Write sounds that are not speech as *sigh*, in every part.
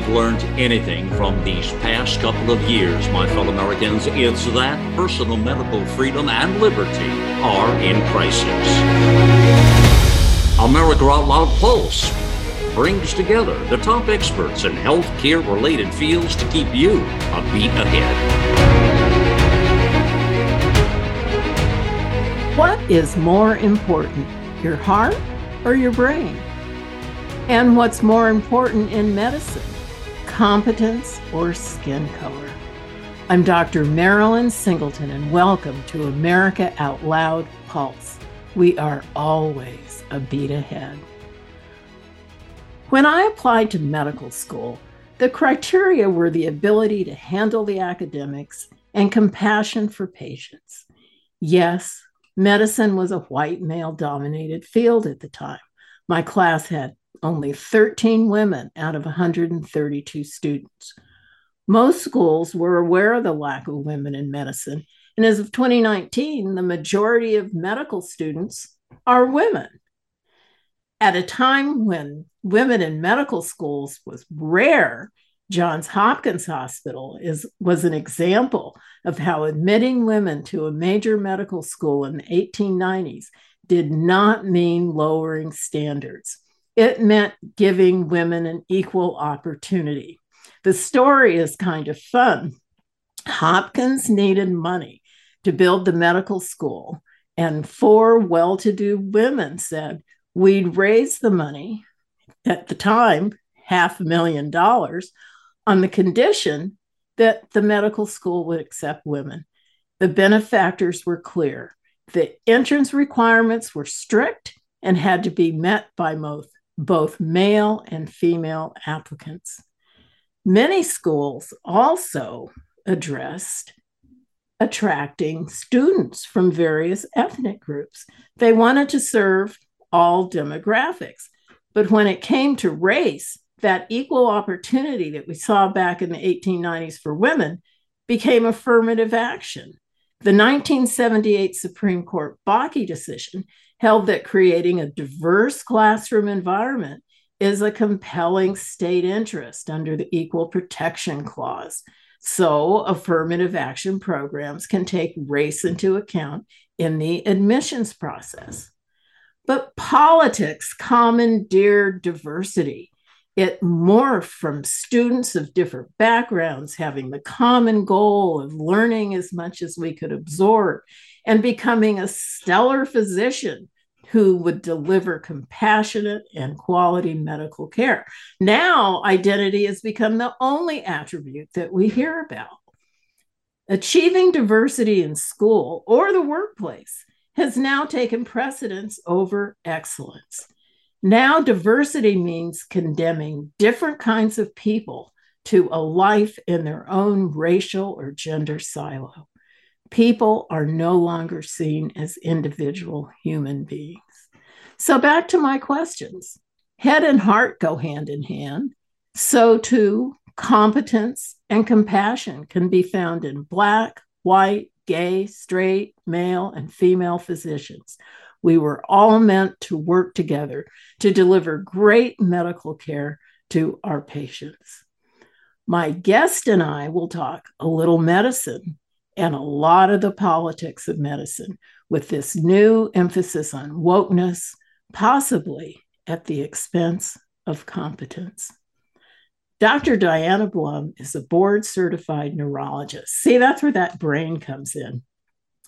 we've learned anything from these past couple of years, my fellow Americans, it's that personal medical freedom and liberty are in crisis. America Out Loud Pulse brings together the top experts in healthcare related fields to keep you a beat ahead. What is more important, your heart or your brain? And what's more important in medicine, competence or skin color? I'm Dr. Marilyn Singleton, and welcome to America Out Loud Pulse. We are always a beat ahead. When I applied to medical school, the criteria were the ability to handle the academics and compassion for patients. Yes, medicine was a white male dominated field at the time. My class had only 13 women out of 132 students. Most schools were aware of the lack of women in medicine, and as of 2019, the majority of medical students are women. At a time when women in medical schools was rare, Johns Hopkins Hospital is, was an example of how admitting women to a major medical school in the 1890s did not mean lowering standards it meant giving women an equal opportunity. The story is kind of fun. Hopkins needed money to build the medical school, and four well to do women said, We'd raise the money at the time, half a million dollars, on the condition that the medical school would accept women. The benefactors were clear. The entrance requirements were strict and had to be met by both both male and female applicants. Many schools also addressed attracting students from various ethnic groups. They wanted to serve all demographics. But when it came to race, that equal opportunity that we saw back in the 1890s for women became affirmative action. The 1978 Supreme Court Bakke decision held that creating a diverse classroom environment is a compelling state interest under the Equal Protection Clause. So, affirmative action programs can take race into account in the admissions process. But politics commandeered diversity. It morphed from students of different backgrounds having the common goal of learning as much as we could absorb and becoming a stellar physician who would deliver compassionate and quality medical care. Now, identity has become the only attribute that we hear about. Achieving diversity in school or the workplace has now taken precedence over excellence. Now, diversity means condemning different kinds of people to a life in their own racial or gender silo people are no longer seen as individual human beings. So, back to my questions. Head and heart go hand in hand. So, too, competence and compassion can be found in Black, white, gay, straight, male, and female physicians. We were all meant to work together to deliver great medical care to our patients. My guest and I will talk a little medicine and a lot of the politics of medicine with this new emphasis on wokeness, possibly at the expense of competence. Dr. Diana Blum is a board certified neurologist. See, that's where that brain comes in.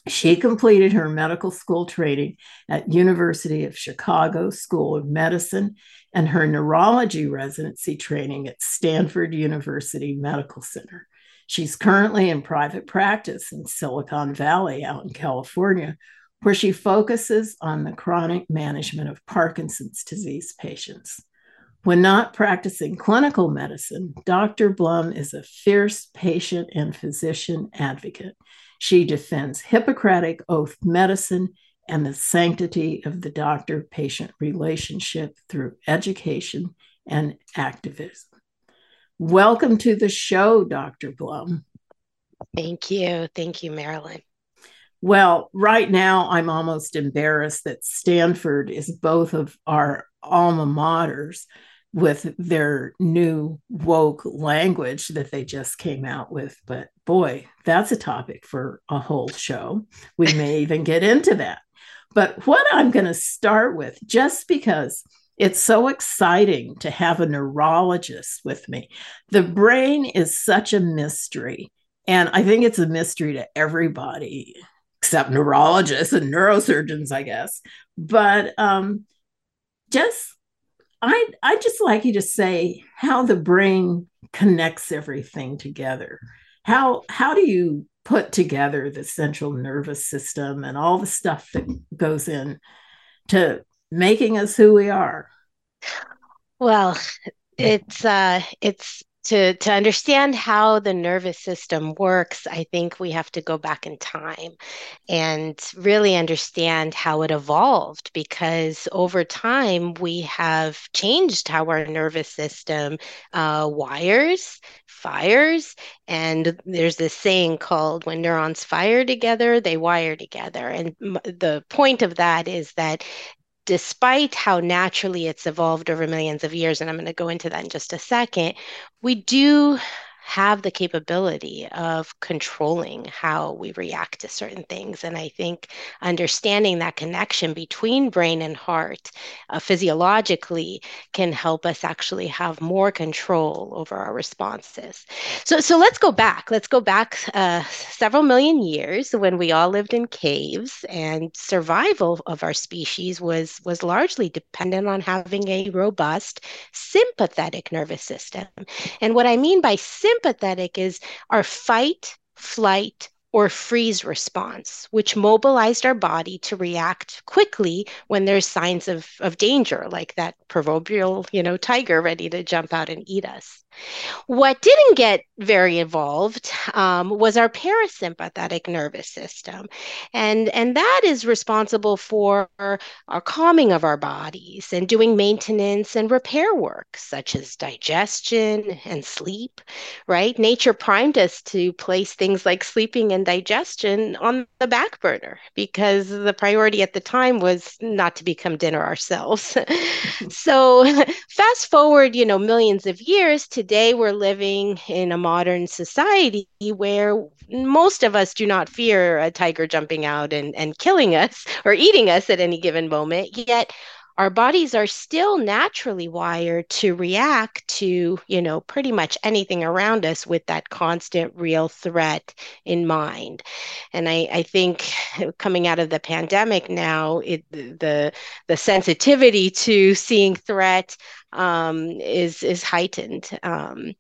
She completed her medical school training at University of Chicago School of Medicine and her neurology residency training at Stanford University Medical Center. She's currently in private practice in Silicon Valley out in California, where she focuses on the chronic management of Parkinson's disease patients. When not practicing clinical medicine, Dr. Blum is a fierce patient and physician advocate. She defends Hippocratic oath medicine and the sanctity of the doctor patient relationship through education and activism. Welcome to the show, Dr. Blum. Thank you. Thank you, Marilyn. Well, right now, I'm almost embarrassed that Stanford is both of our alma maters with their new woke language that they just came out with. But boy, that's a topic for a whole show. We may *laughs* even get into that. But what I'm going to start with, just because it's so exciting to have a neurologist with me, the brain is such a mystery. And I think it's a mystery to everybody except neurologists and neurosurgeons, I guess. But um, just I I just like you to say how the brain connects everything together. How how do you put together the central nervous system and all the stuff that goes in to making us who we are? Well, it's uh it's to to understand how the nervous system works i think we have to go back in time and really understand how it evolved because over time we have changed how our nervous system uh, wires fires and there's this saying called when neurons fire together they wire together and the point of that is that despite how naturally it's evolved over millions of years, and I'm going to go into that in just a second, we do have the capability of controlling how we react to certain things. And I think understanding that connection between brain and heart uh, physiologically can help us actually have more control over our responses. So, so let's go back. Let's go back uh, several million years when we all lived in caves, and survival of our species was was largely dependent on having a robust sympathetic nervous system. And what I mean by sympathetic sympathetic is our fight, flight, or freeze response, which mobilized our body to react quickly when there's signs of, of danger, like that proverbial, you know, tiger ready to jump out and eat us. What didn't get very involved um, was our parasympathetic nervous system. And, and that is responsible for our calming of our bodies and doing maintenance and repair work, such as digestion and sleep, right? Nature primed us to place things like sleeping and digestion on the back burner because the priority at the time was not to become dinner ourselves. *laughs* so *laughs* fast forward, you know, millions of years to today we're living in a modern society where most of us do not fear a tiger jumping out and, and killing us or eating us at any given moment. Yet our bodies are still naturally wired to react to you know pretty much anything around us with that constant real threat in mind. And i, I think *sighs* coming out of the pandemic now it the the sensitivity to seeing threat um, is is heightened. Um,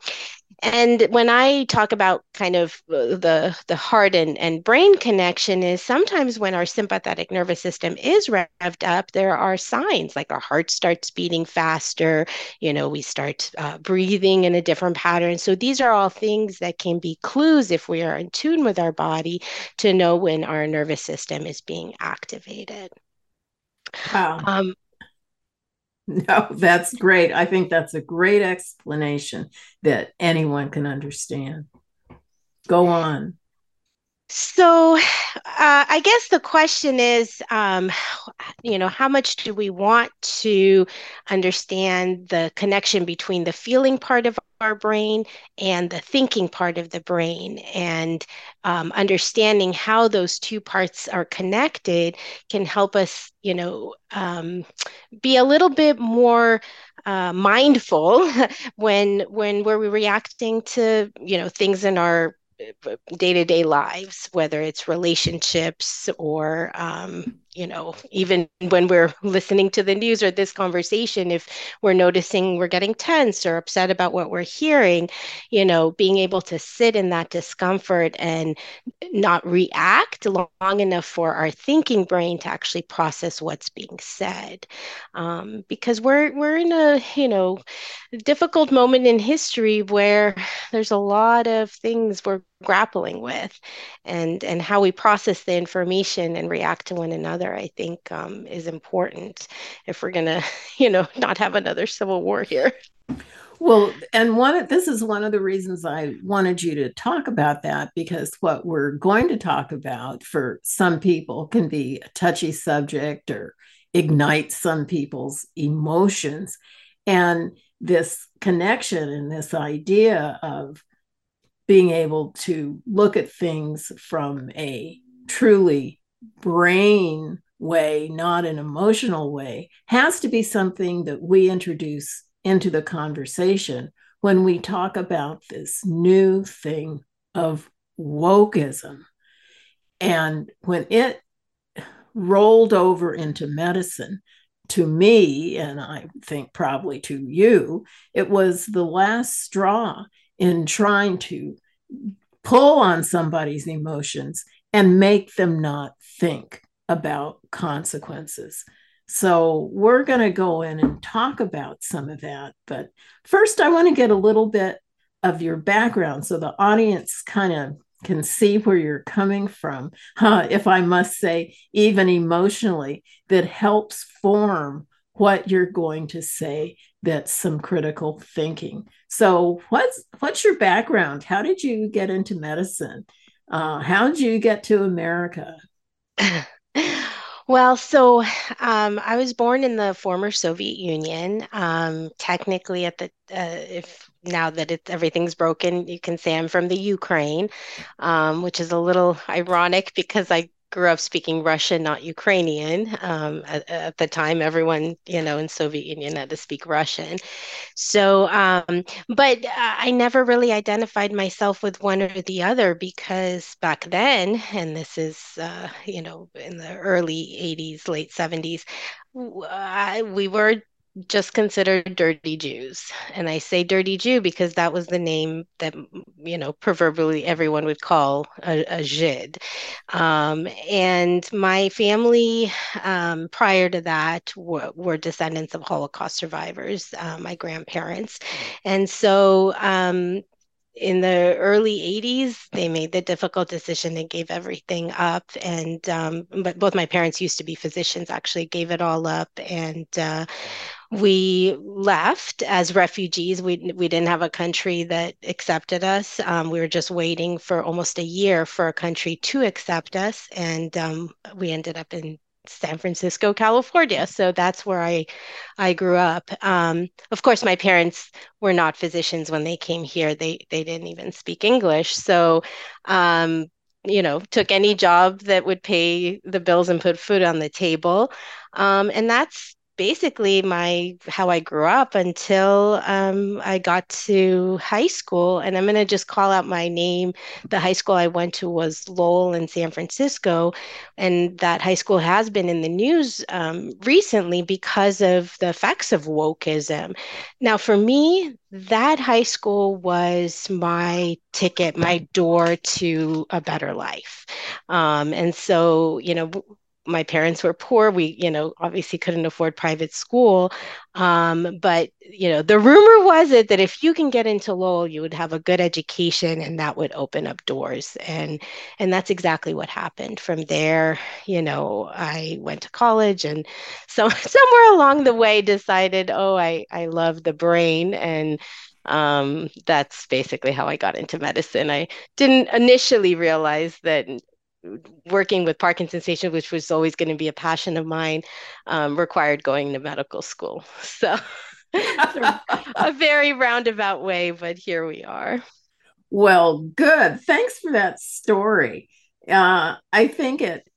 and when I talk about kind of uh, the the heart and, and brain connection is sometimes when our sympathetic nervous system is revved up, there are signs like our heart starts beating faster, you know, we start uh, breathing in a different pattern. So these are all things that can be clues if we are in tune with our body to know when our nervous system is being activated. Wow. Um, *laughs* No, that's great. I think that's a great explanation that anyone can understand. Go on. So, uh, I guess the question is, um, you know, how much do we want to understand the connection between the feeling part of our brain and the thinking part of the brain? And um, understanding how those two parts are connected can help us, you know, um, be a little bit more uh, mindful *laughs* when when we're reacting to you know things in our day to day lives, whether it's relationships or um, you know, even when we're listening to the news or this conversation, if we're noticing we're getting tense or upset about what we're hearing, you know, being able to sit in that discomfort and not react long enough for our thinking brain to actually process what's being said. Um, because we're we're in a, you know, difficult moment in history where there's a lot of things we're grappling with and and how we process the information and react to one another I think um, is important if we're to, *laughs* you know, not have another civil war here. Well, and one this is one of the reasons I wanted you to talk about that because what we're going to talk about for some people can be a touchy subject or ignite some people's emotions. And this connection and this idea of being able to look at things from a truly brain way, not an emotional way, has to be something that we introduce into the conversation when we talk about this new thing of wokeism. And when it rolled over into medicine, to me, and I think probably to you, it was the last straw in trying to pull on somebody's emotions and make them not think about consequences. So, we're going to go in and talk about some of that. But first, I want to get a little bit of your background so the audience kind of can see where you're coming from, huh, if I must say, even emotionally, that helps form what you're going to say that's some critical thinking. So what's what's your background? How did you get into medicine? Uh, how did you get to america? *laughs* Well so um, i was born in the former soviet union. Um, technically at the uh, if now that it's everything's broken you can say i'm from the ukraine um, which is a little ironic because i grew up speaking Russian, not Ukrainian. Um, at, at, the time, everyone, you know, in Soviet Union had to speak Russian. So, um, but I never really identified myself with one or the other because back then, and this is, uh, you know, in the early 80s, late 70s, we were just considered dirty Jews. And I say dirty Jew because that was the name that, you know, proverbially everyone would call a, a Žid. Um, and my family um, prior to that were, were, descendants of Holocaust survivors, uh, my grandparents. And so, um, in the early 80s they made the difficult decision and gave everything up and um, but both my parents used to be physicians actually gave it all up and uh, we left as refugees. We, we didn't have a country that accepted us. Um, we were just waiting for almost a year for a country to accept us. And um, we ended up in San Francisco, California. So that's where I, I grew up. Um, of course, my parents were not physicians when they came here. They, they didn't even speak English. So, um, you know, took any job that would pay the bills and put food on the table. Um, and that's basically my how I grew up until um, I got to high school. And I'm going to just call out my name. The high school I went to was Lowell in San Francisco, and that high school has been in the news um, recently because of the effects of wokeism. Now, for me, that high school was my ticket, my door to a better life. Um, and so, you know, my parents were poor we you know obviously couldn't afford private school um, but you know the rumor was it that if you can get into lowell you would have a good education and that would open up doors. And and that's exactly what happened. From there you know i went to college and *laughs* so somewhere along the way decided oh i i love the brain. And um, that's basically how I got into medicine. I didn't initially realize that working with Parkinson's patients, which was always going to be a passion of mine, um, required going to medical school. *laughs* So a very roundabout way, but here we are. Well, good. Thanks for that story. Uh, I think it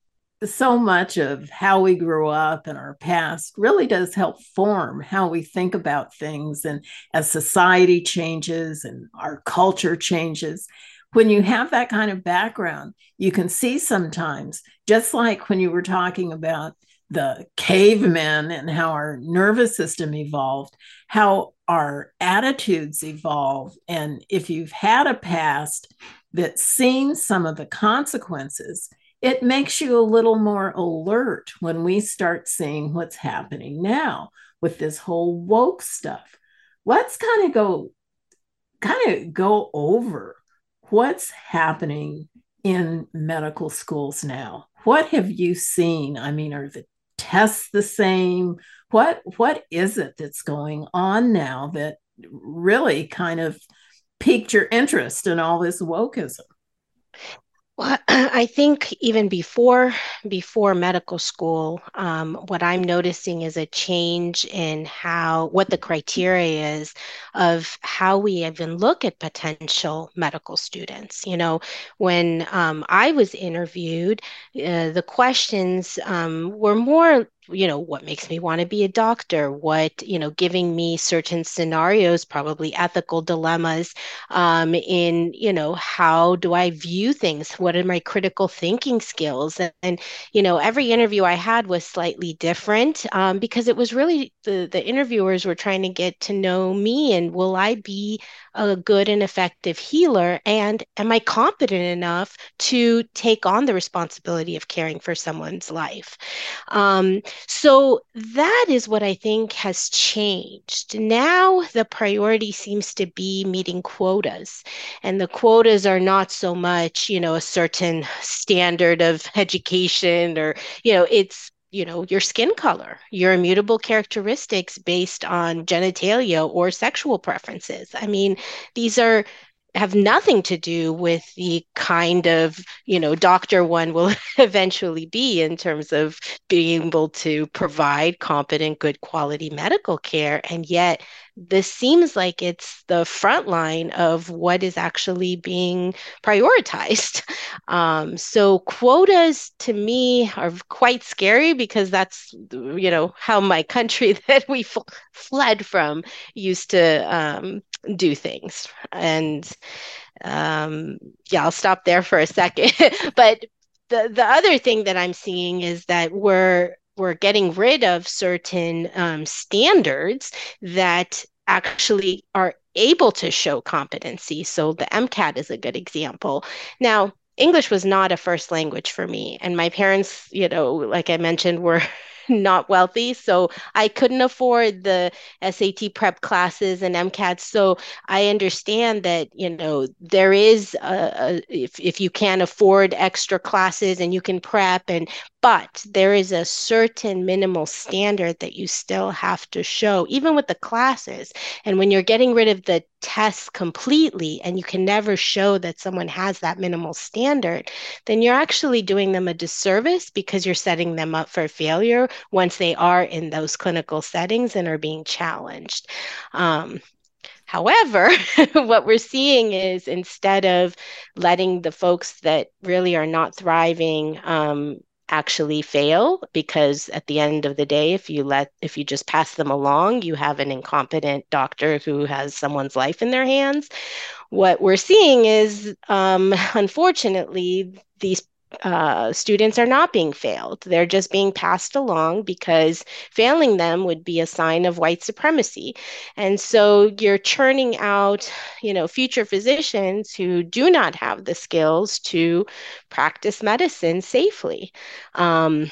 so much of how we grew up and our past really does help form how we think about things and as society changes and our culture changes when you have that kind of background, you can see sometimes, just like when you were talking about the cavemen and how our nervous system evolved, how our attitudes evolve. And if you've had a past that's seen some of the consequences, it makes you a little more alert when we start seeing what's happening now with this whole woke stuff. Let's kind of go kind of go over what's happening in medical schools now? What have you seen? I mean, are the tests the same? What what is it that's going on now that really kind of piqued your interest in all this wokeism? Well, *clears throat* I think even before before medical school, um, what I'm noticing is a change in how what the criteria is of how we even look at potential medical students. You know, when um, I was interviewed, uh, the questions um, were more you know what makes me want to be a doctor what you know giving me certain scenarios probably ethical dilemmas um, in you know how do i view things what are my critical thinking skills and, and you know every interview i had was slightly different um, because it was really the the interviewers were trying to get to know me and will i be a good and effective healer? And am I competent enough to take on the responsibility of caring for someone's life? Um, so that is what I think has changed. Now the priority seems to be meeting quotas, and the quotas are not so much, you know, a certain standard of education or, you know, it's you know your skin color your immutable characteristics based on genitalia or sexual preferences i mean these are have nothing to do with the kind of you know doctor one will *laughs* eventually be in terms of being able to provide competent good quality medical care. And yet this seems like it's the front line of what is actually being prioritized. *laughs* Um, so quotas to me are quite scary because that's you know how my country *laughs* that we f- fled from used to um, do things. And um, yeah, I'll stop there for a second. *laughs* but the the other thing that I'm seeing is that we're we're getting rid of certain um, standards that actually are able to show competency. So the MCAT is a good example. Now, English was not a first language for me. And my parents, you know, like I mentioned, were not wealthy. So I couldn't afford the SAT prep classes and MCATs. So I understand that, you know, there is, a, a, if, if you can't afford extra classes and you can prep and but there is a certain minimal standard that you still have to show, even with the classes. And when you're getting rid of the tests completely and you can never show that someone has that minimal standard, then you're actually doing them a disservice because you're setting them up for failure once they are in those clinical settings and are being challenged. Um, However, *laughs* what we're seeing is instead of letting the folks that really are not thriving um, actually fail because at the end of the day if you let if you just pass them along you have an incompetent doctor who has someone's life in their hands. What we're seeing is um, *laughs* unfortunately these uh, students are not being failed. They're just being passed along because failing them would be a sign of white supremacy. And so you're churning out, you know, future physicians who do not have the skills to practice medicine safely. Um,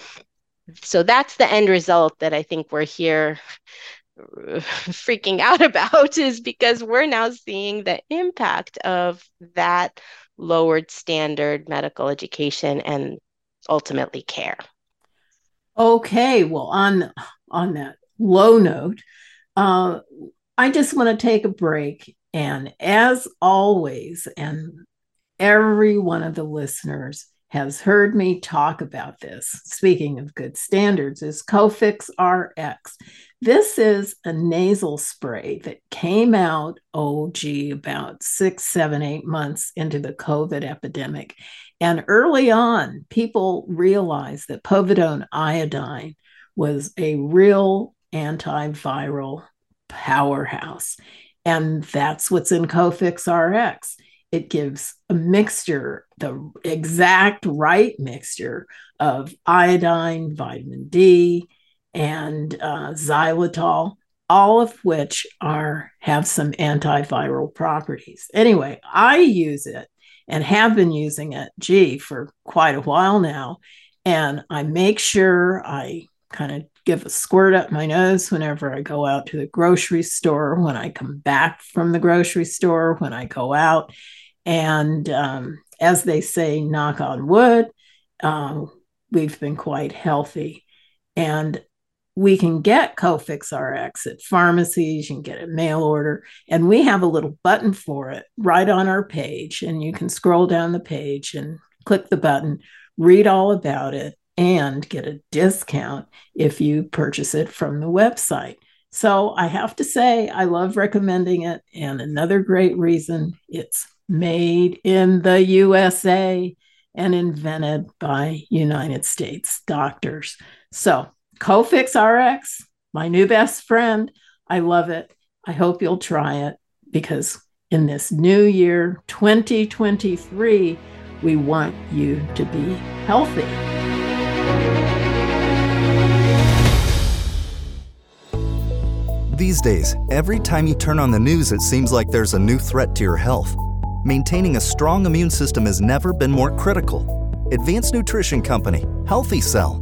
so that's the end result that I think we're here *laughs* freaking out *laughs* about is because we're now seeing the impact of that lowered standard medical education and ultimately care. Okay, well on on that low note, uh, I just want to take a break and as always and every one of the listeners has heard me talk about this. Speaking of good standards, is Cofix RX. This is a nasal spray that came out, oh, gee, about six, seven, eight months into the COVID epidemic. And early on, people realized that povidone iodine was a real antiviral powerhouse. And that's what's in Cofix RX it gives a mixture, the exact right mixture of iodine, vitamin D, and uh, xylitol, all of which are have some antiviral properties. Anyway, I use it and have been using it, gee, for quite a while now. And I make sure I kind of give a squirt up my nose whenever I go out to the grocery store, when I come back from the grocery store, when I go out. And um, as they say, knock on wood, um, we've been quite healthy. And we can get Cofix RX at pharmacies, you can get a mail order, and we have a little button for it right on our page. And you can scroll down the page and click the button, read all about it, and get a discount if you purchase it from the website. So I have to say, I love recommending it. And another great reason it's made in the USA and invented by United States doctors. So, Cofix RX, my new best friend. I love it. I hope you'll try it because in this new year, 2023, we want you to be healthy. These days, every time you turn on the news, it seems like there's a new threat to your health. Maintaining a strong immune system has never been more critical. Advanced nutrition company, Healthy Cell,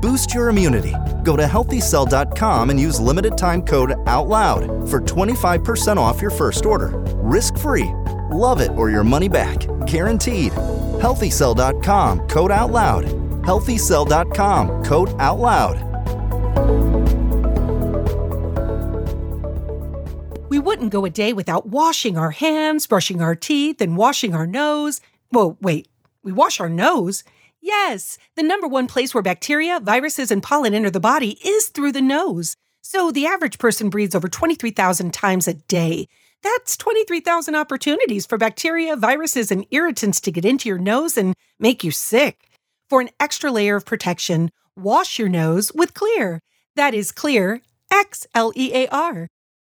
Boost your immunity. Go to healthycell.com and use limited time code OUTLOUD for 25% off your first order. Risk free. Love it or your money back. Guaranteed. Healthycell.com code OUTLOUD. Healthycell.com code OUTLOUD. We wouldn't go a day without washing our hands, brushing our teeth, and washing our nose. Whoa, wait, we wash our nose? Yes, the number one place where bacteria, viruses, and pollen enter the body is through the nose. So the average person breathes over 23,000 times a day. That's 23,000 opportunities for bacteria, viruses, and irritants to get into your nose and make you sick. For an extra layer of protection, wash your nose with Xlear. That is Xlear, X L E A R.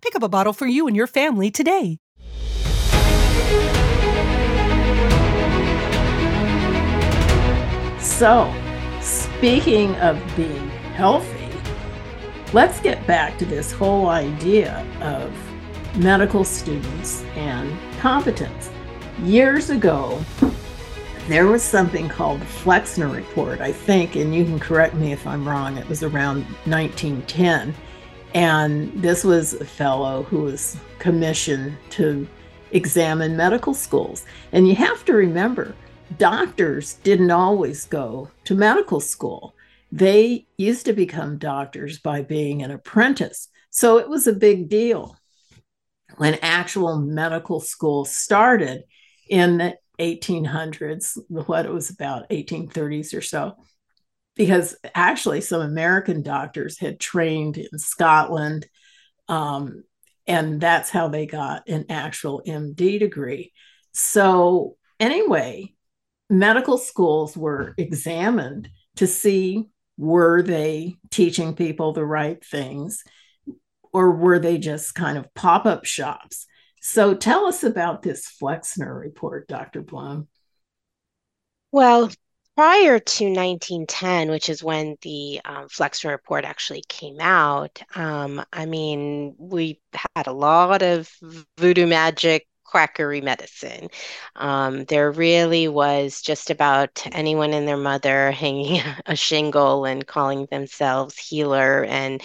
Pick up a bottle for you and your family today. So, speaking of being healthy, let's get back to this whole idea of medical students and competence. Years ago, there was something called the Flexner Report, I think, and you can correct me if I'm wrong. It was around 1910 and this was a fellow who was commissioned to examine medical schools. And you have to remember, doctors didn't always go to medical school. They used to become doctors by being an apprentice. So it was a big deal when actual medical school started in the 1800s, what it was about 1830s or so because actually some American doctors had trained in Scotland. Um, and that's how they got an actual MD degree. So, anyway, medical schools were examined to see were they teaching people the right things or were they just kind of pop up shops? So, tell us about this Flexner report, Dr. Blum. Well, prior to 1910, which is when the um, Flexner report actually came out, um, I mean, we had a lot of voodoo magic quackery medicine. Um, there really was just about anyone and their mother *laughs* hanging a shingle and calling themselves healer, and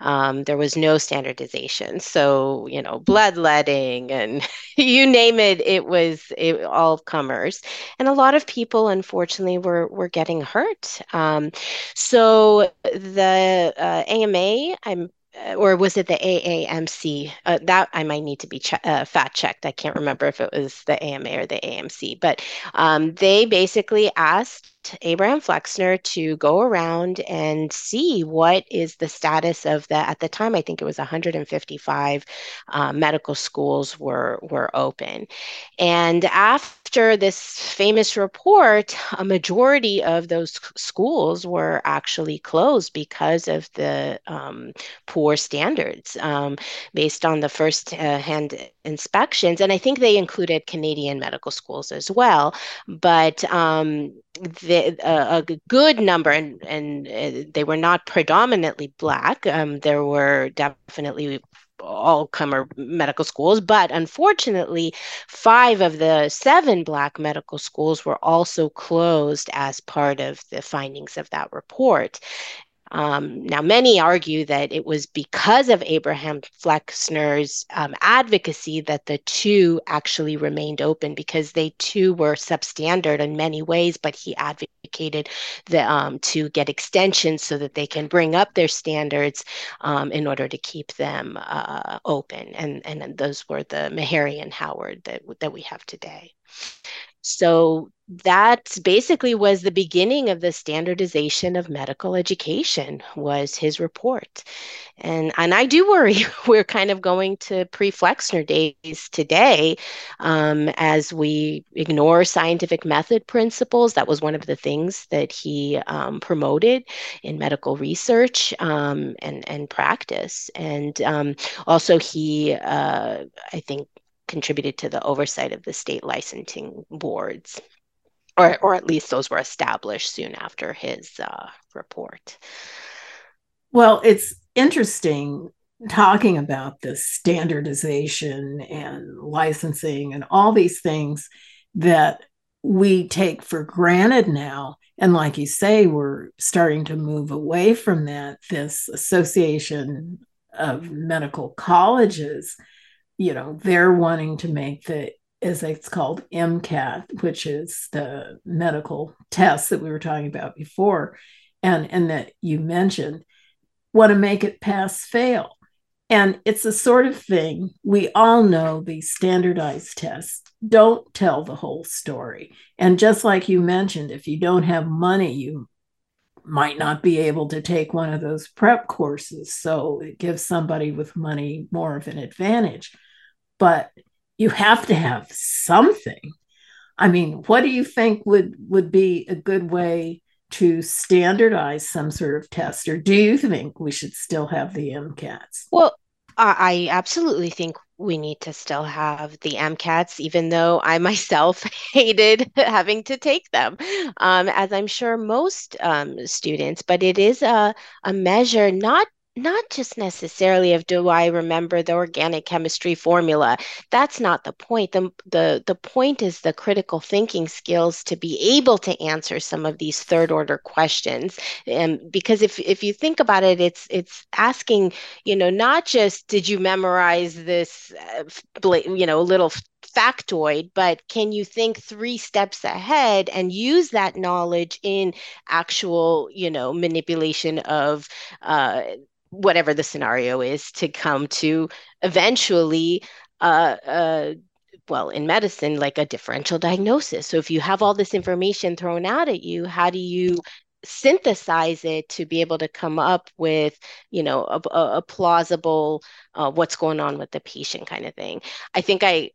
um, there was no standardization. So, you know, bloodletting and *laughs* you name it, it was it, all comers. And a lot of people, unfortunately, were, were getting hurt. Um, so the uh, AMA, I'm or was it the AAMC? Uh, that I might need to be che- uh, fact checked. I can't remember if it was the AMA or the AMC, but um, they basically asked Abraham Flexner to go around and see what is the status of the, at the time, I think it was 155 uh, medical schools were, were open. And after this famous report, a majority of those schools were actually closed because of the um, poor standards um, based on the first uh, hand inspections. And I think they included Canadian medical schools as well. But um, uh, a good number, and, and uh, they were not predominantly Black. Um, there were definitely all comer medical schools, but unfortunately, five of the seven Black medical schools were also closed as part of the findings of that report. Um, now, many argue that it was because of Abraham Flexner's um, advocacy that the two actually remained open because they too were substandard in many ways, but he advocated the, um, to get extensions so that they can bring up their standards um, in order to keep them uh, open. And, and those were the Meharry and Howard that, that we have today. So that basically was the beginning of the standardization of medical education was his report. And and i do worry *laughs* we're kind of going to pre-flexner days today um, as we ignore scientific method principles. That was one of the things that he um, promoted in medical research um, and and practice. And um, also he uh, i think contributed to the oversight of the state licensing boards, or, or at least those were established soon after his uh, report. Well, it's interesting talking about the standardization and licensing and all these things that we take for granted now. And like you say, we're starting to move away from that. This association of medical colleges you know, they're wanting to make the, as it's called, MCAT, which is the medical test that we were talking about before, and, and that you mentioned, want to make it pass fail. And it's the sort of thing we all know these standardized tests don't tell the whole story. And just like you mentioned, if you don't have money, you might not be able to take one of those prep courses. So it gives somebody with money more of an advantage but you have to have something. I mean, what do you think would would be a good way to standardize some sort of test, or do you think we should still have the MCATs? Well, I absolutely think we need to still have the MCATs, even though I *laughs* myself hated having to take them, um, as I'm sure most um, students. But it is a, a measure not not just necessarily of do I remember the organic chemistry formula. That's not the point. The, the, the point is the critical thinking skills to be able to answer some of these third order questions. And because if, if you think about it, it's it's asking, you know, not just did you memorize this, uh, you know, little factoid, but can you think three steps ahead and use that knowledge in actual, you know, manipulation of uh, whatever the scenario is to come to eventually uh, uh, well in medicine like a differential diagnosis? So if you have all this information thrown out at you how do you synthesize it to be able to come up with you know a, a plausible uh, what's going on with the patient kind of thing? I think i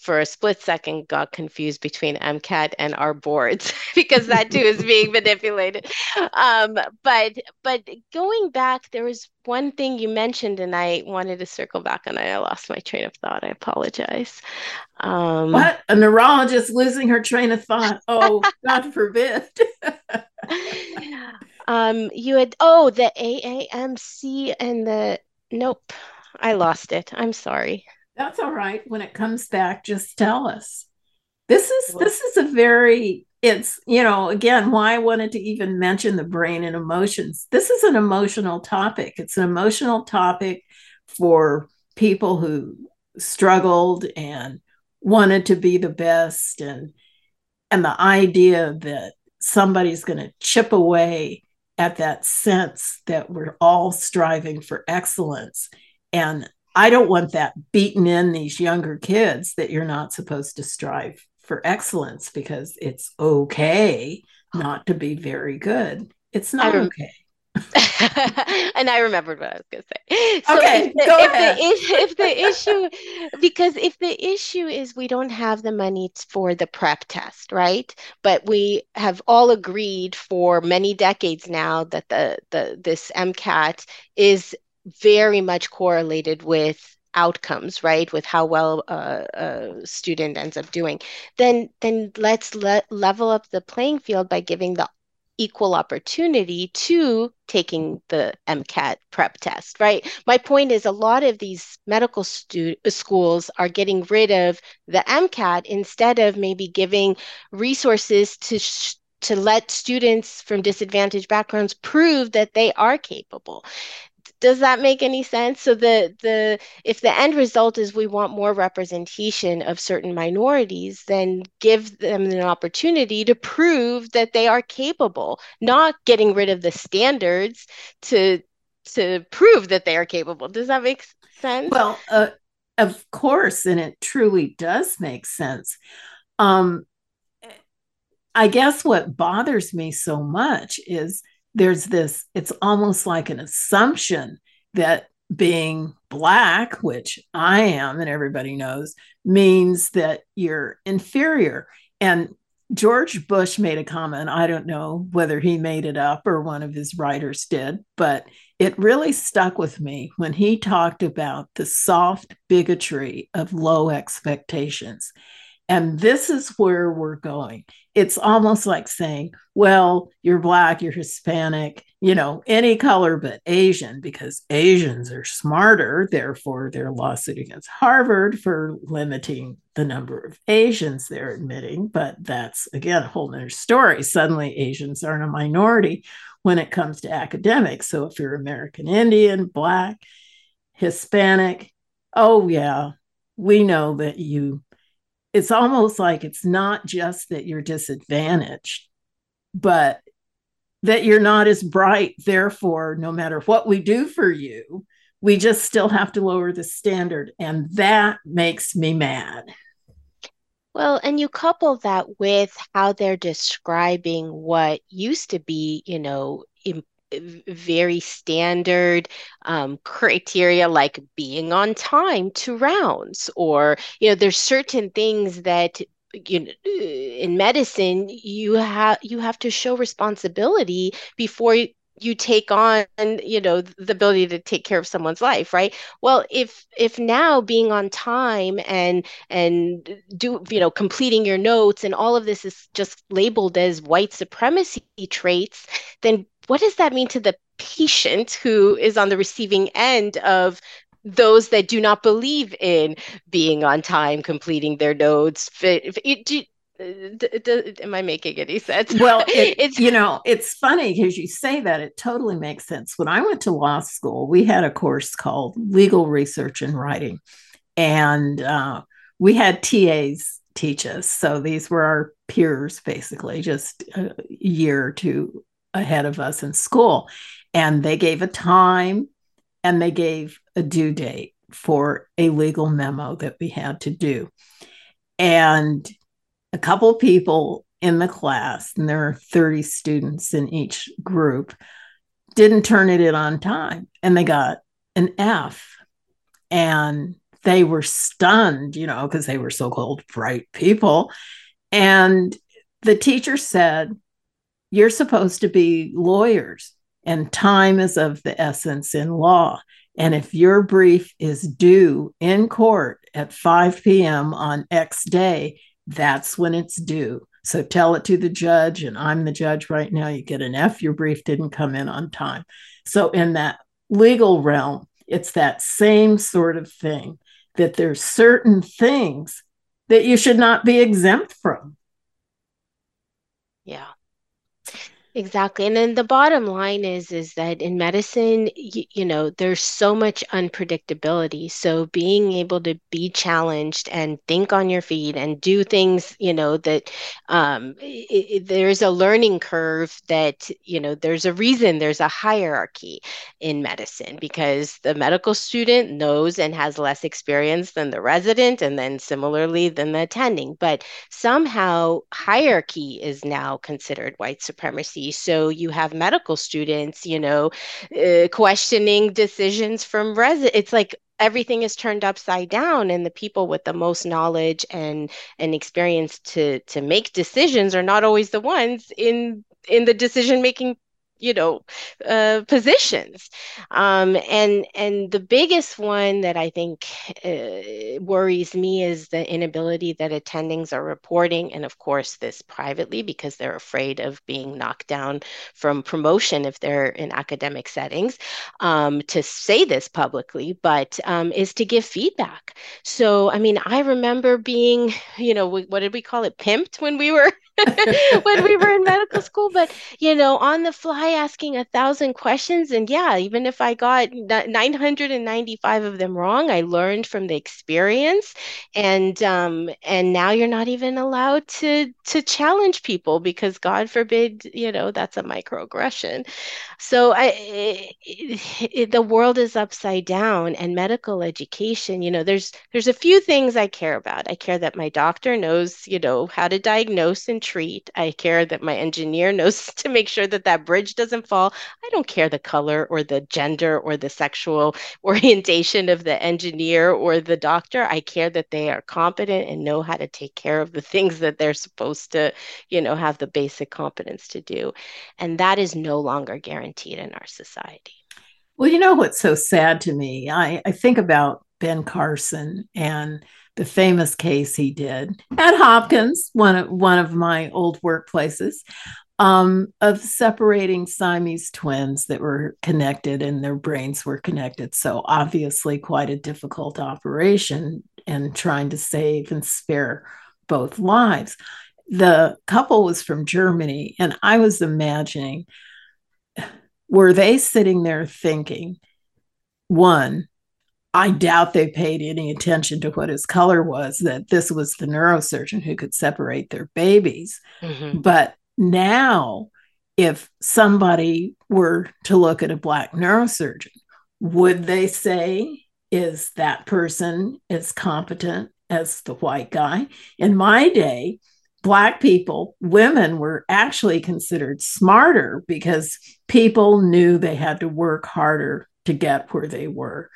for a split second got confused between MCAT and our boards *laughs* because that too is being *laughs* manipulated. Um, but but going back, there was one thing you mentioned, and I wanted to circle back, and I lost my train of thought. I apologize. Um, what a neurologist losing her train of thought? Oh, God forbid. *laughs* um, you had oh the AAMC and the nope, I lost it. I'm sorry. That's all right. When it comes back, just tell us. This is this is a very it's you know again why I wanted to even mention the brain and emotions. This is an emotional topic. It's an emotional topic for people who struggled and wanted to be the best and and the idea that somebody's going to chip away at that sense that we're all striving for excellence and I don't want that beaten in these younger kids that you're not supposed to strive for excellence because it's okay not to be very good. It's not rem- okay. *laughs* *laughs* and I remembered what I was going to say. So okay, if the, go if ahead. The, if the issue, because if the issue is we don't have the money for the prep test, right? But we have all agreed for many decades now that the the this MCAT is very much correlated with outcomes right? With how well uh, a student ends up doing. Then then let's le- level up the playing field by giving the equal opportunity to taking the MCAT prep test, right? My point is a lot of these medical stu- schools are getting rid of the MCAT instead of maybe giving resources to sh- to let students from disadvantaged backgrounds prove that they are capable does that make any sense? So the the if the end result is we want more representation of certain minorities then give them an opportunity to prove that they are capable not getting rid of the standards to to prove that they are capable. Does that make sense? Well uh, of course and it truly does make sense. Um i guess what bothers me so much is there's this, it's almost like an assumption that being black, which I am and everybody knows, means that you're inferior. And George Bush made a comment. I don't know whether he made it up or one of his writers did, but it really stuck with me when he talked about the soft bigotry of low expectations. And this is where we're going. It's almost like saying, well, you're black, you're Hispanic, you know, any color but Asian, because Asians are smarter. Therefore, their lawsuit against Harvard for limiting the number of Asians they're admitting. But that's, again, a whole other story. Suddenly, Asians aren't a minority when it comes to academics. So if you're American Indian, black, Hispanic, oh, yeah, we know that you it's almost like it's not just that you're disadvantaged, but that you're not as bright. Therefore, no matter what we do for you, we just still have to lower the standard. And that makes me mad. Well, and you couple that with how they're describing what used to be, you know, very standard um, criteria like being on time to rounds or you know there's certain things that you know in medicine you have you have to show responsibility before you take on you know the ability to take care of someone's life right? Well if if now being on time and and do you know completing your notes and all of this is just labeled as white supremacy traits then what does that mean to the patient who is on the receiving end of those that do not believe in being on time, completing their notes? Do, am I making any sense? Well, *laughs* it, it's you know, it's funny because you say that it totally makes sense. When I went to law school, we had a course called Legal Research and Writing, and uh, we had TAs teach us. So these were our peers, basically, just a year or two ahead of us in school. And they gave a time and they gave a due date for a legal memo that we had to do. And a couple people in the class, and there are 30 students in each group, didn't turn it in on time and they got an F. And they were stunned, you know, because they were so called bright people. And the teacher said, you're supposed to be lawyers, and time is of the essence in law. And if your brief is due in court at 5 p.m. on X day, that's when it's due. So tell it to the judge, and I'm the judge right now. You get an F, your brief didn't come in on time. So, in that legal realm, it's that same sort of thing that there's certain things that you should not be exempt from. Yeah. Exactly. And then the bottom line is is that in medicine, you, you know, there's so much unpredictability. So being able to be challenged and think on your feet and do things, you know, that um, it, it, there's a learning curve that, you know, there's a reason there's a hierarchy in medicine because the medical student knows and has less experience than the resident and then similarly than the attending. But somehow hierarchy is now considered white supremacy so you have medical students, you know, uh, questioning decisions from residents. It's like everything is turned upside down and the people with the most knowledge and and experience to to make decisions are not always the ones in in the decision making you know uh, positions. Um, and and the biggest one that i think uh, worries me is the inability that attendings are reporting and of course this privately because they're afraid of being knocked down from promotion if they're in academic settings um, to say this publicly but um, is to give feedback. So i mean i remember being you know what did we call it? Pimped when we were *laughs* when we were in medical school but you know on the fly asking a thousand questions and yeah even if i got 995 of them wrong i learned from the experience and um and now you're not even allowed to to challenge people because god forbid you know that's a microaggression. So i it, it, the world is upside down and medical education you know there's there's a few things i care about. I care that my doctor knows you know how to diagnose and treat. I care that my engineer *laughs* knows to make sure that that bridge doesn't fall. I don't care the color or the gender or the sexual *laughs* orientation of the engineer or the doctor. I care that they are competent and know how to take care of the *laughs* things that they're supposed to, you know, have the basic competence to do. And that is no longer guaranteed in our society. Well, you know what's so sad to me? I, I think about Ben Carson and the famous case he did at Hopkins, one of, one of my old workplaces, um, of separating Siamese twins that were connected and their brains were connected. So, obviously, quite a difficult operation and trying to save and spare both lives. The couple was from Germany, and I was imagining were they sitting there thinking, one, I doubt they paid any attention to what his color was, that this was the neurosurgeon who could separate their babies. Mm-hmm. But now, if somebody were to look at a Black neurosurgeon, would they say, is that person as competent as the white guy? In my day, Black people, women were actually considered smarter because people knew they had to work harder to get where they were.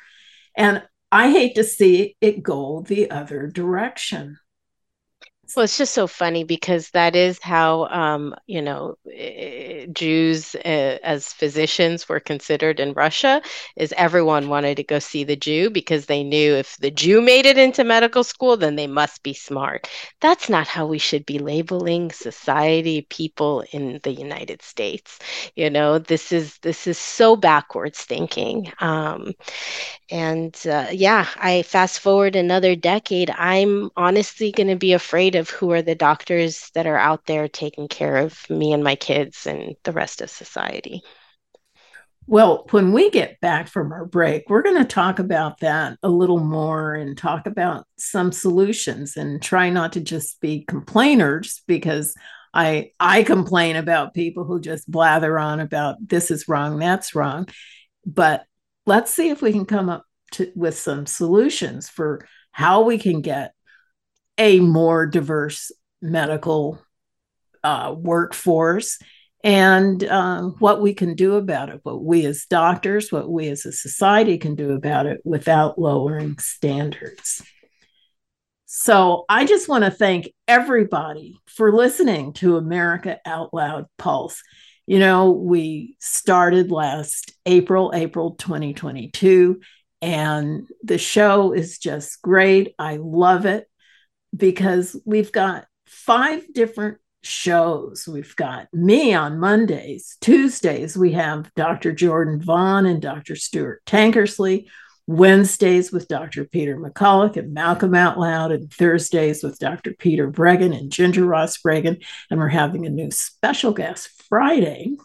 And I hate to see it go the other direction. Well, it's just so funny because that is how, um, you know, eh, Jews uh, as physicians were considered in Russia. Is everyone wanted to go see the Jew because they knew if the Jew made it into medical school, then they must be smart. That's not how we should be labeling society, people in the United States. You know, this is this is so backwards thinking. Um, and uh, yeah, I fast forward another decade. I'm honestly going to be afraid of who are the doctors that are out there taking care of me and my kids and the rest of society. Well, when we get back from our break, we're going to talk about that a little more and talk about some solutions and try not to just be complainers because I I complain about people who just blather on about this is wrong, that's wrong. But let's see if we can come up to, with some solutions for how we can get a more diverse medical uh, workforce and uh, what we can do about it, what we as doctors, what we as a society can do about it without lowering standards. So I just want to thank everybody for listening to America Out Loud Pulse. You know, we started last April, April 2022, and the show is just great. I love it because we've got five different shows. We've got me on Mondays. Tuesdays, we have Dr. Jordan Vaughn and Dr. Stuart Tankersley. Wednesdays with Dr. Peter McCullough and Malcolm Out Loud, and Thursdays with Dr. Peter Breggin and Ginger Ross Breggin. And we're having a new special guest Friday.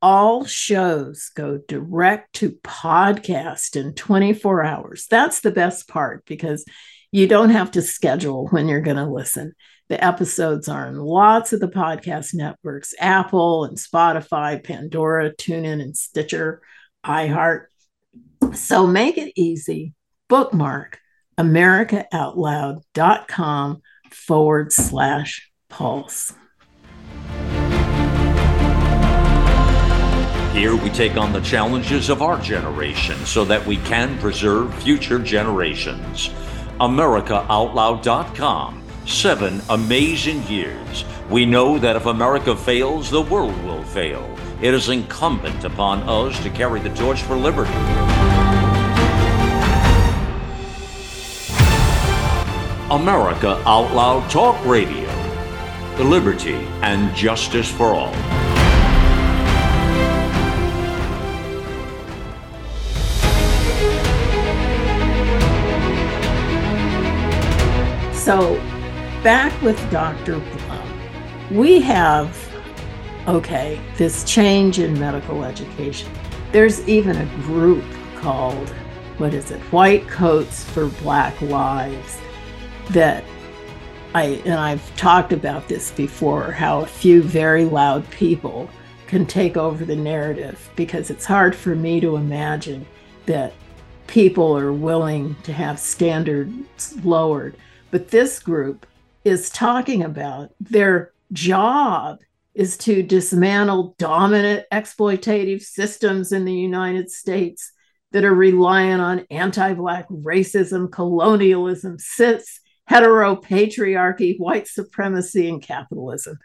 All shows go direct to podcast in 24 hours. That's the best part because you don't have to schedule when you're going to listen. The episodes are in lots of the podcast networks Apple and Spotify, Pandora, TuneIn, and Stitcher, iHeart. So make it easy. Bookmark americaoutloud.com forward slash pulse. Here we take on the challenges of our generation so that we can preserve future generations. AmericaOutloud.com. Seven amazing years. We know that if America fails, the world will fail. It is incumbent upon us to carry the torch for liberty. America Out Loud Talk Radio. Liberty and justice for all. So, back with Dr. Blum, we have, okay, this change in medical education. There's even a group called, what is it, White Coats for Black Lives that I, and I've talked about this before, how a few very loud people can take over the narrative because it's hard for me to imagine that people are willing to have standards lowered but this group is talking about their job is to dismantle dominant exploitative systems in the United States that are reliant on anti Black racism, colonialism, cis, heteropatriarchy, white supremacy, and capitalism.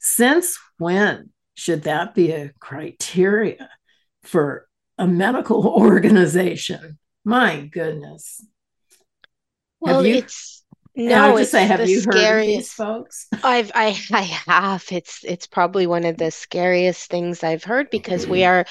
Since when should that be a criteria for a medical *laughs* organization? My goodness. Well, you- it's no, I would just say, have you scariest, heard of these folks? *laughs* I've I *laughs* I have. It's it's probably one of the scariest things I've heard because we are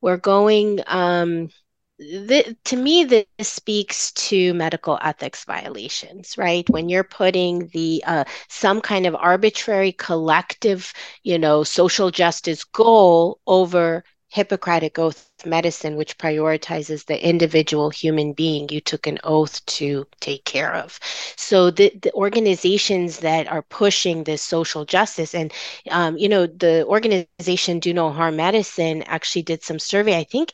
we're going um the, to me this speaks to medical ethics violations right when you're putting the uh, some kind of arbitrary collective you know social justice goal over hippocratic oath medicine, which prioritizes the individual human being you took an oath to take care of. So the, the organizations that are pushing this social justice, and um, you know, the organization Do No Harm Medicine actually did some survey. I think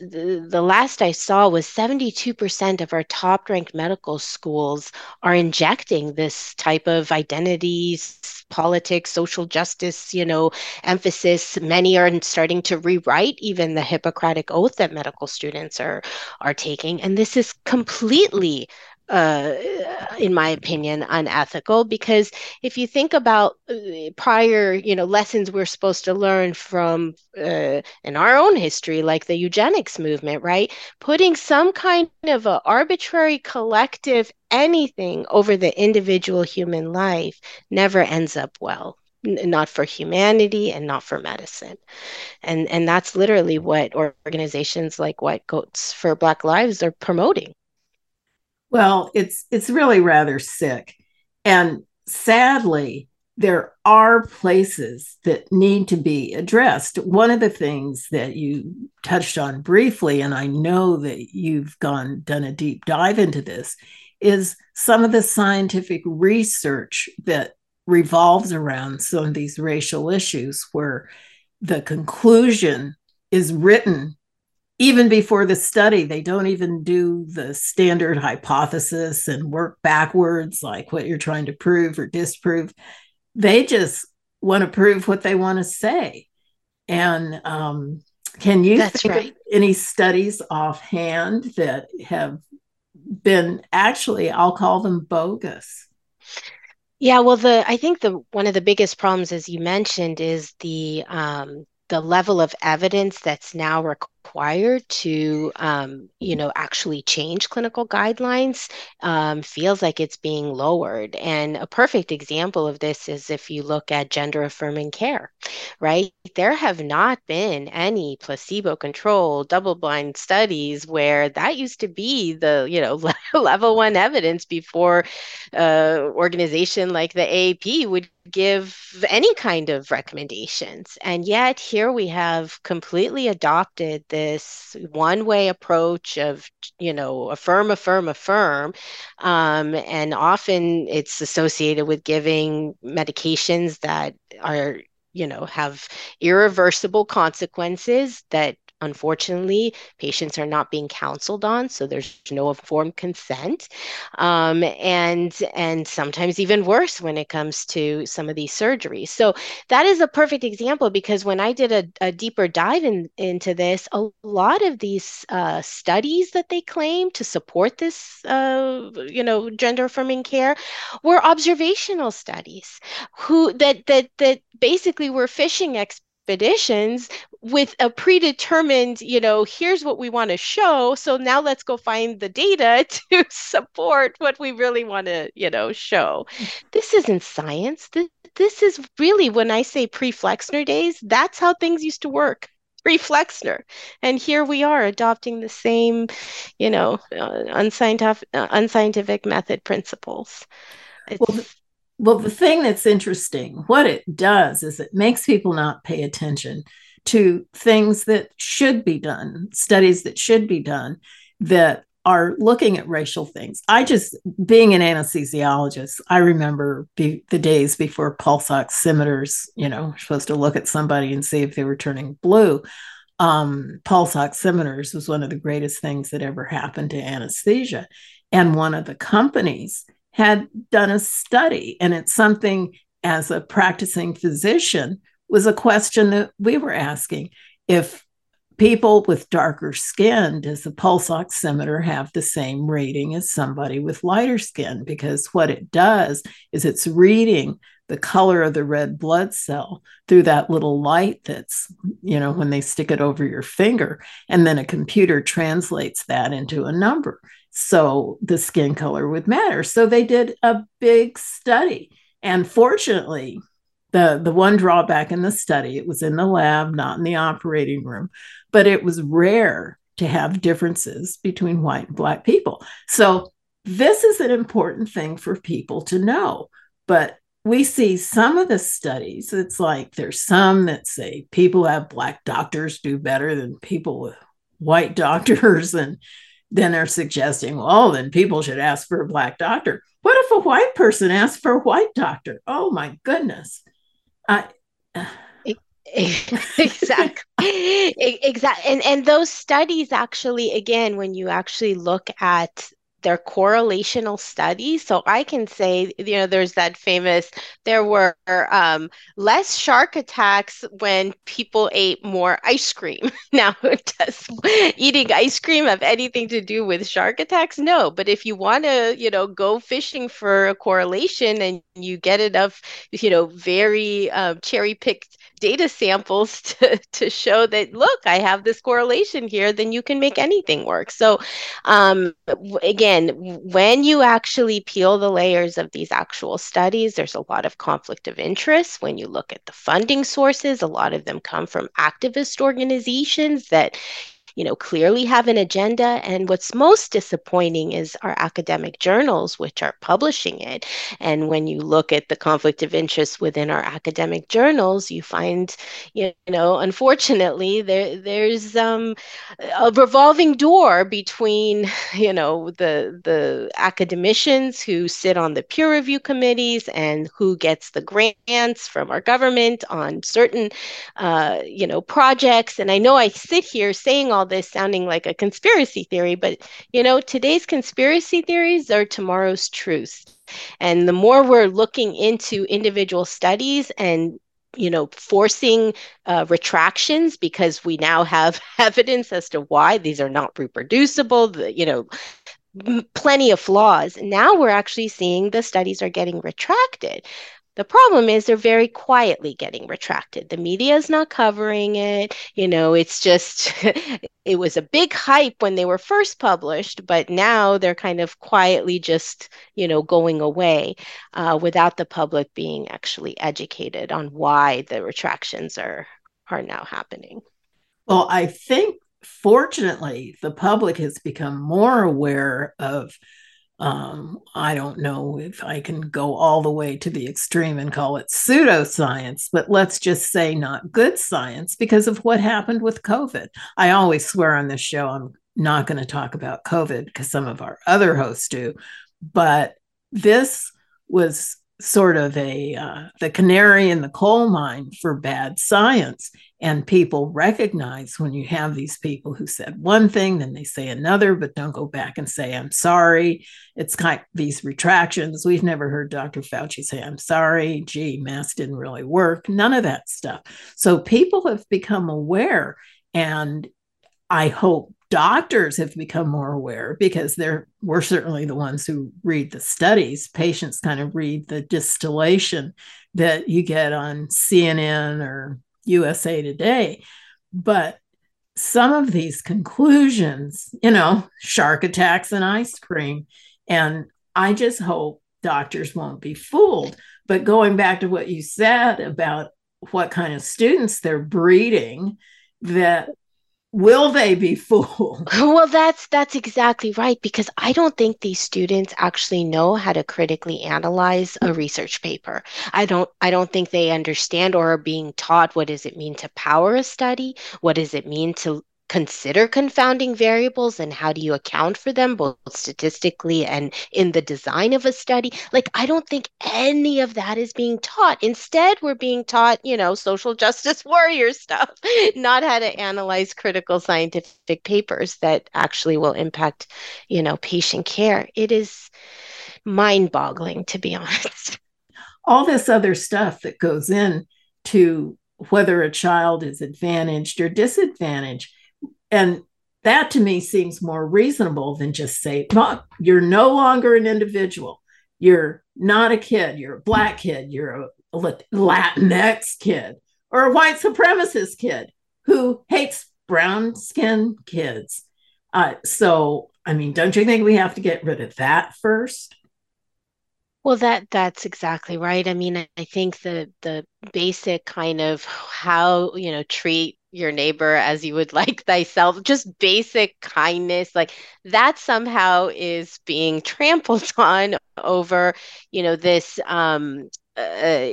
the, the last I saw was 72% of our top ranked medical schools are injecting this type of identities politics, social justice, you know, emphasis. Many are starting to rewrite even the Hippocratic oath that medical students are are taking, and this is completely uh, in my opinion, unethical. Because if you think about uh, prior, you know, lessons we're supposed to learn from uh, in our own history, like the eugenics movement, right? Putting some kind of a arbitrary collective anything over the individual human life never ends up well not for humanity and not for medicine and and that's literally what organizations like white coats for black lives are promoting well, it's it's really rather sick. And sadly, there are places that need to be addressed. One of the things that you touched on briefly, and I know that you've gone done a deep dive into this, is some of the scientific research that revolves around some of these racial issues where the conclusion is written even before the study, they don't even do the standard hypothesis and work backwards, like what you're trying to prove or disprove. They just want to prove what they want to say. And um, can you That's think right. of any studies offhand that have been actually, I'll call them bogus? Yeah, well, the I think the one of the biggest problems, as you mentioned, is the um, the level of evidence that's now required required to, um, you know, actually change clinical guidelines um, feels like it's being lowered. And a perfect example of this is if you look at gender affirming care, right? There have not been any placebo controlled double blind studies where that used to be the, you know, *laughs* level one evidence before uh, organization like the AAP would give any kind of recommendations. And yet, here we have completely adopted this one way approach of, you know, affirm, affirm, affirm. Um, and often it's associated with giving medications that are you know have irreversible consequences that unfortunately patients are not being counseled on so there's no informed consent. Um, and and sometimes even worse when it comes to some of these surgeries. So that is a perfect example because when i did a, a deeper dive in, into this a lot of these uh, studies that they claim to support this uh, you know gender affirming care were observational studies who that that that basically were fishing expeditions with a predetermined, you know, here's what we want to show. So now let's go find the data *laughs* to support what we really want to, you know, show. This isn't science. This, this is really when I say pre Flexner days, that's how things used to work. Pre Flexner. And here we are adopting the same, you know, uh, unscientific, uh, unscientific method principles. It's, well, well, the thing that's interesting, what it does is it makes people not pay attention to things that should be done, studies that should be done that are looking at racial things. I just, being an anesthesiologist, I remember be, the days before pulse oximeters, you know, supposed to look at somebody and see if they were turning blue. Um, pulse oximeters was one of the greatest things that ever happened to anesthesia. And one of the companies had done a study, and it's something as a practicing physician was a question that we were asking. If people with darker skin, does the pulse oximeter have the same rating as somebody with lighter skin? Because what it does is it's reading the color of the red blood cell through that little light that's, you know, when they stick it over your finger. And then a computer translates that into a number. So the skin color would matter. So they did a big study. And fortunately, the the one drawback in the study it was in the lab not in the operating room but it was rare to have differences between white and black people. So this is an important thing for people to know but we see some of the studies it's like there's some that say people have black doctors do better than people with white *laughs* doctors and then they're suggesting well then people should ask for a black doctor. What if a white person asks for a white doctor? Oh my goodness *laughs* Exactly. Exactly and and those studies actually again when you actually look at they're correlational studies. So I can say, you know, there's that famous, there were um, less shark attacks when people ate more ice cream. *laughs* now, does eating ice cream have anything to do with shark attacks? No. But if you want to, you know, go fishing for a correlation and you get enough, you know, very uh, cherry picked data samples *laughs* to, to show that look i have this correlation here then you can make anything work. So um, again when you actually peel the layers of these actual studies there's a lot of conflict of interest. When you look at the funding sources a lot of them come from activist organizations that you know, clearly have an agenda. And what's most disappointing is our academic journals, which are publishing it. And when you look at the conflict of interest within our academic journals, you find, you know, unfortunately, there there's um, a revolving door between, *laughs* you know, the the academicians who sit on the peer review committees and who gets the grants from our government on certain, uh, you know, projects. And I know I sit here saying all this sounding like a conspiracy theory, but you know, today's conspiracy theories are tomorrow's truths. And the more we're looking into individual studies and you know forcing uh, retractions because we now have *laughs* evidence as to why these are not reproducible the, you know plenty of flaws now we're actually seeing the studies are getting retracted The problem is they're very quietly getting retracted. The media is not covering it. You know, it's just, *laughs* it was a big hype when they were first published, but now they're kind of quietly just, you know, going away uh, without the public being actually educated on why the retractions are are now happening. Well, I think fortunately the public has become more aware of um, I don't know if I can go all the way to the extreme and call it pseudoscience, but let's just say not good science because of what happened with COVID. I always swear on this show I'm not going to talk about COVID because some of our other hosts do, but this was sort of a uh, the canary in the coal mine for bad science. And people recognize when you have these people who said one thing then they say another but don't go back and say i'm sorry. It's kind of these retractions. We've never heard dr fauci say i'm sorry. Gee masks didn't really work. None of that stuff. So people have become aware and i hope doctors have become more aware because they're we're certainly the ones who read the studies. Patients kind of read the distillation that you get on cnn or usa today. But some of these conclusions you know shark attacks and ice cream and i just hope doctors won't be fooled. But going back to what you said about what kind of students they're breeding that will they be *laughs* fooled? Well that's that's exactly right because i don't think these students actually know how to critically analyze a research paper. I don't i don't think they understand or are being taught what does it mean to power a study what does it mean to consider confounding variables and how do you account for them both statistically and in the design of a study? Like i don't think any of that is being taught. Instead we're being taught you know social justice *laughs* warrior stuff not how to analyze critical scientific papers that actually will impact you know patient care. It is mind boggling to be *laughs* honest. All this other stuff that goes in to whether a child is advantaged or disadvantaged and that to me seems more reasonable than just say, you're no longer an individual. You're not a kid. You're a black kid. You're a Latinx kid or a white supremacist kid who hates brown skinned kids. Uh, so, I mean, don't you think we have to get rid of that first? Well, that that's exactly right. I mean, I think the the basic kind of how you know treat your neighbor as you would *laughs* like thyself just basic kindness like that somehow is being *laughs* trampled on over you know this um uh,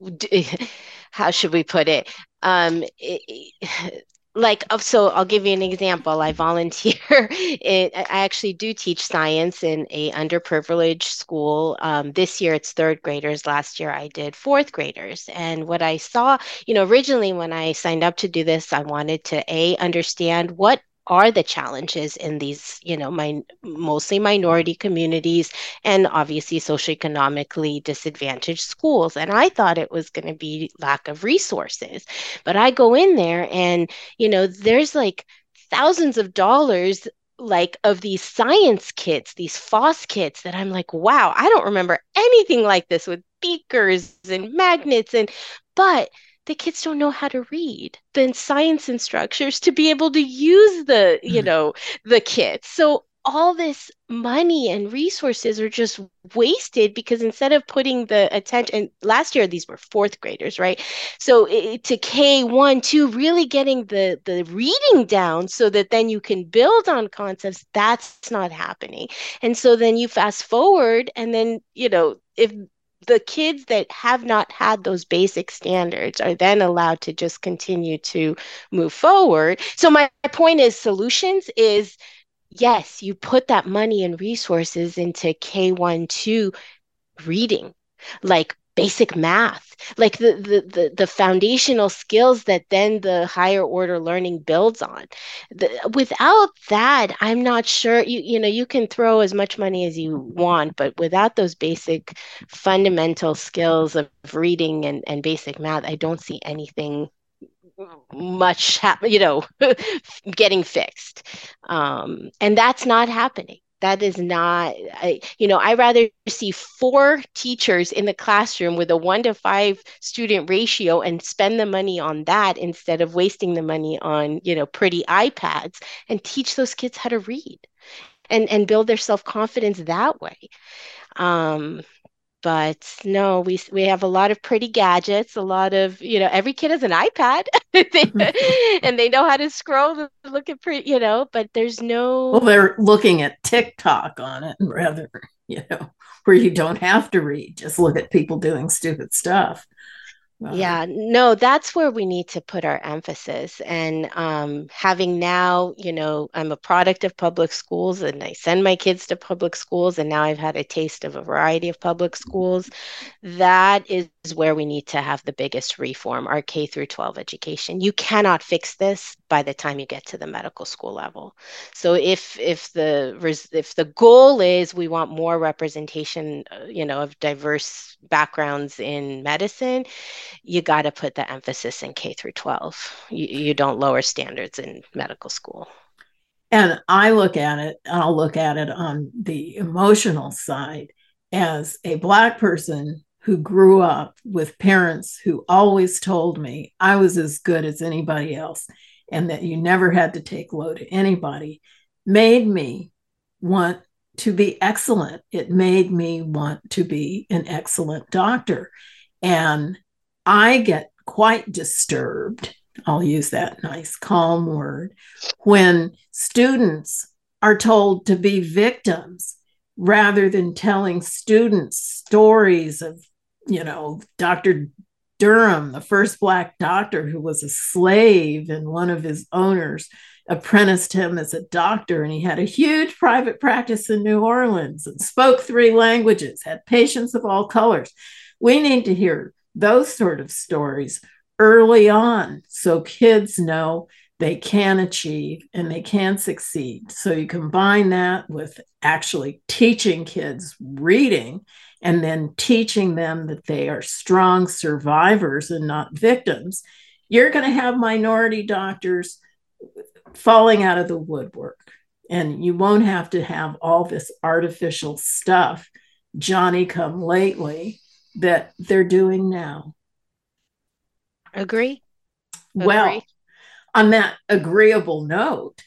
*laughs* how should we put it? Um it, like so i'll give you an example. I volunteer *laughs* i actually do teach science in a underprivileged school. Um, this year it's third graders. Last year i did fourth graders. And what i saw you know originally when i signed up to do this i wanted to a understand what are the challenges in these, you know, mostly minority communities and obviously socioeconomically disadvantaged schools. And I thought it was going to be lack of resources. But I go in there and, you know, there's like thousands of dollars like of these science kits, these FOSS kits that I'm like, wow, I don't remember anything like this with beakers and magnets and but the kids don't know how to read the science instructors to be able to use the you mm. know the kits so all this money and resources are just wasted because instead of putting the attention and last year these were fourth graders right? So it, to k1 2 really getting the the reading down so that then you can build on concepts that's not happening. And so then you fast forward and then you know if the kids that have not had those basic standards are then allowed to just continue to move forward. So my, point is solutions is yes, you put that money and resources into K1 2 reading, like basic math like the, the the the, foundational skills that then the higher order learning builds on. The, without that i'm not sure you you know you can throw as much money as you want but without those basic fundamental skills of reading and, and basic math i don't see anything much happen you know *laughs* getting fixed. Um, and that's not happening that is not I, you know i rather see four teachers in the classroom with a one to five student ratio and spend the money on that instead of wasting the money on you know pretty ipads and teach those kids how to read and and build their self-confidence that way. Um but no we we have a lot of pretty gadgets a lot of you know every kid has an ipad *laughs* *laughs* and they know how to scroll and look at pretty you know but there's no well they're looking at tiktok on it rather *laughs* you know where you don't have to read just look at people doing stupid stuff yeah, no, that's where we need to put our emphasis. And um, having now, you know, I'm a product of public schools and I send my kids to public schools, and now I've had a taste of a variety of public schools. That is where we need to have the biggest reform our K through 12 education. You cannot fix this by the time you get to the medical school level. So if if the if the goal is we want more representation, uh, you know, of diverse backgrounds in medicine, you got to put the emphasis in K through 12. You, you don't lower standards in medical school. And I look at it, I'll look at it on the emotional side as a Black person who grew up with parents who always told me I was as good as anybody else and that you never had to take low to anybody made me want to be excellent. It made me want to be an excellent doctor. And I get quite disturbed. I'll use that nice, calm word when students are told to be victims rather than telling students stories of, you know, Dr. Durham, the first Black doctor who was a slave, and one of his owners apprenticed him as a doctor. And he had a huge private practice in New Orleans and spoke three languages, had patients of all colors. We need to hear those sort of stories early on so kids know they can achieve and they can succeed. So you combine that with actually teaching kids reading and then teaching them that they are strong survivors and not victims. You're going to have minority doctors falling out of the woodwork. And you won't have to have all this artificial stuff, Johnny come lately, that they're doing now. Agree. Well, Agree. on that agreeable note,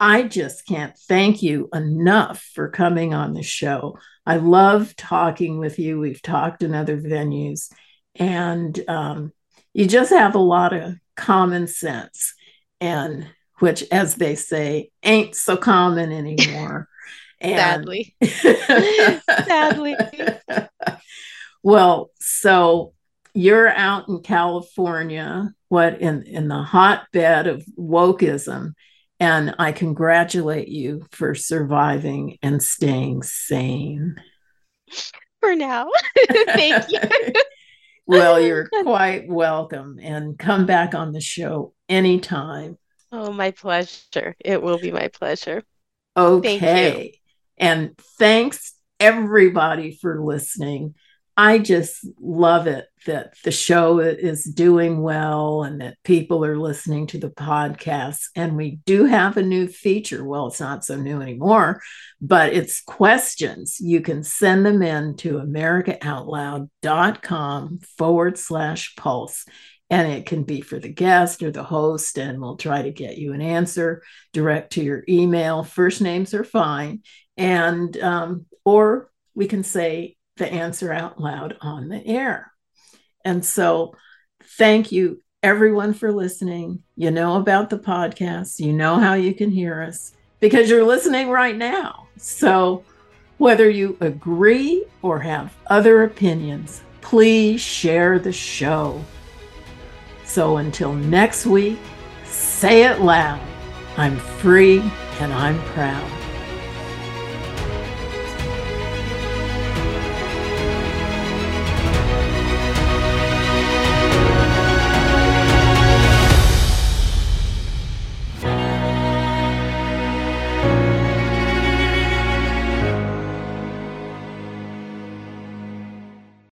I just can't thank you enough for coming on the show. I love talking with you. We've talked in other venues, and um, you just have a lot of common sense, and which, as they say, ain't so common anymore. *laughs* Sadly. *laughs* Sadly. well, so you're out in California, what in, in the hotbed of wokeism. And I congratulate you for surviving and staying sane. For now. *laughs* Thank you. *laughs* well, you're quite welcome and come back on the show anytime. Oh, my pleasure. It will be my pleasure. Okay. And thanks everybody for listening. I just love it that the show is doing well and that people are listening to the podcast. And we do have a new feature. Well, it's not so new anymore, but it's questions. You can send them in to americaoutloud.com forward slash pulse. And it can be for the guest or the host, and we'll try to get you an answer direct to your email. First names are fine. And, um, or we can say, the answer out loud on the air. And so, thank you everyone for listening. You know about the podcast, you know how you can hear us because you're listening right now. So, whether you agree or have other opinions, please share the show. So, until next week, say it loud I'm free and I'm proud.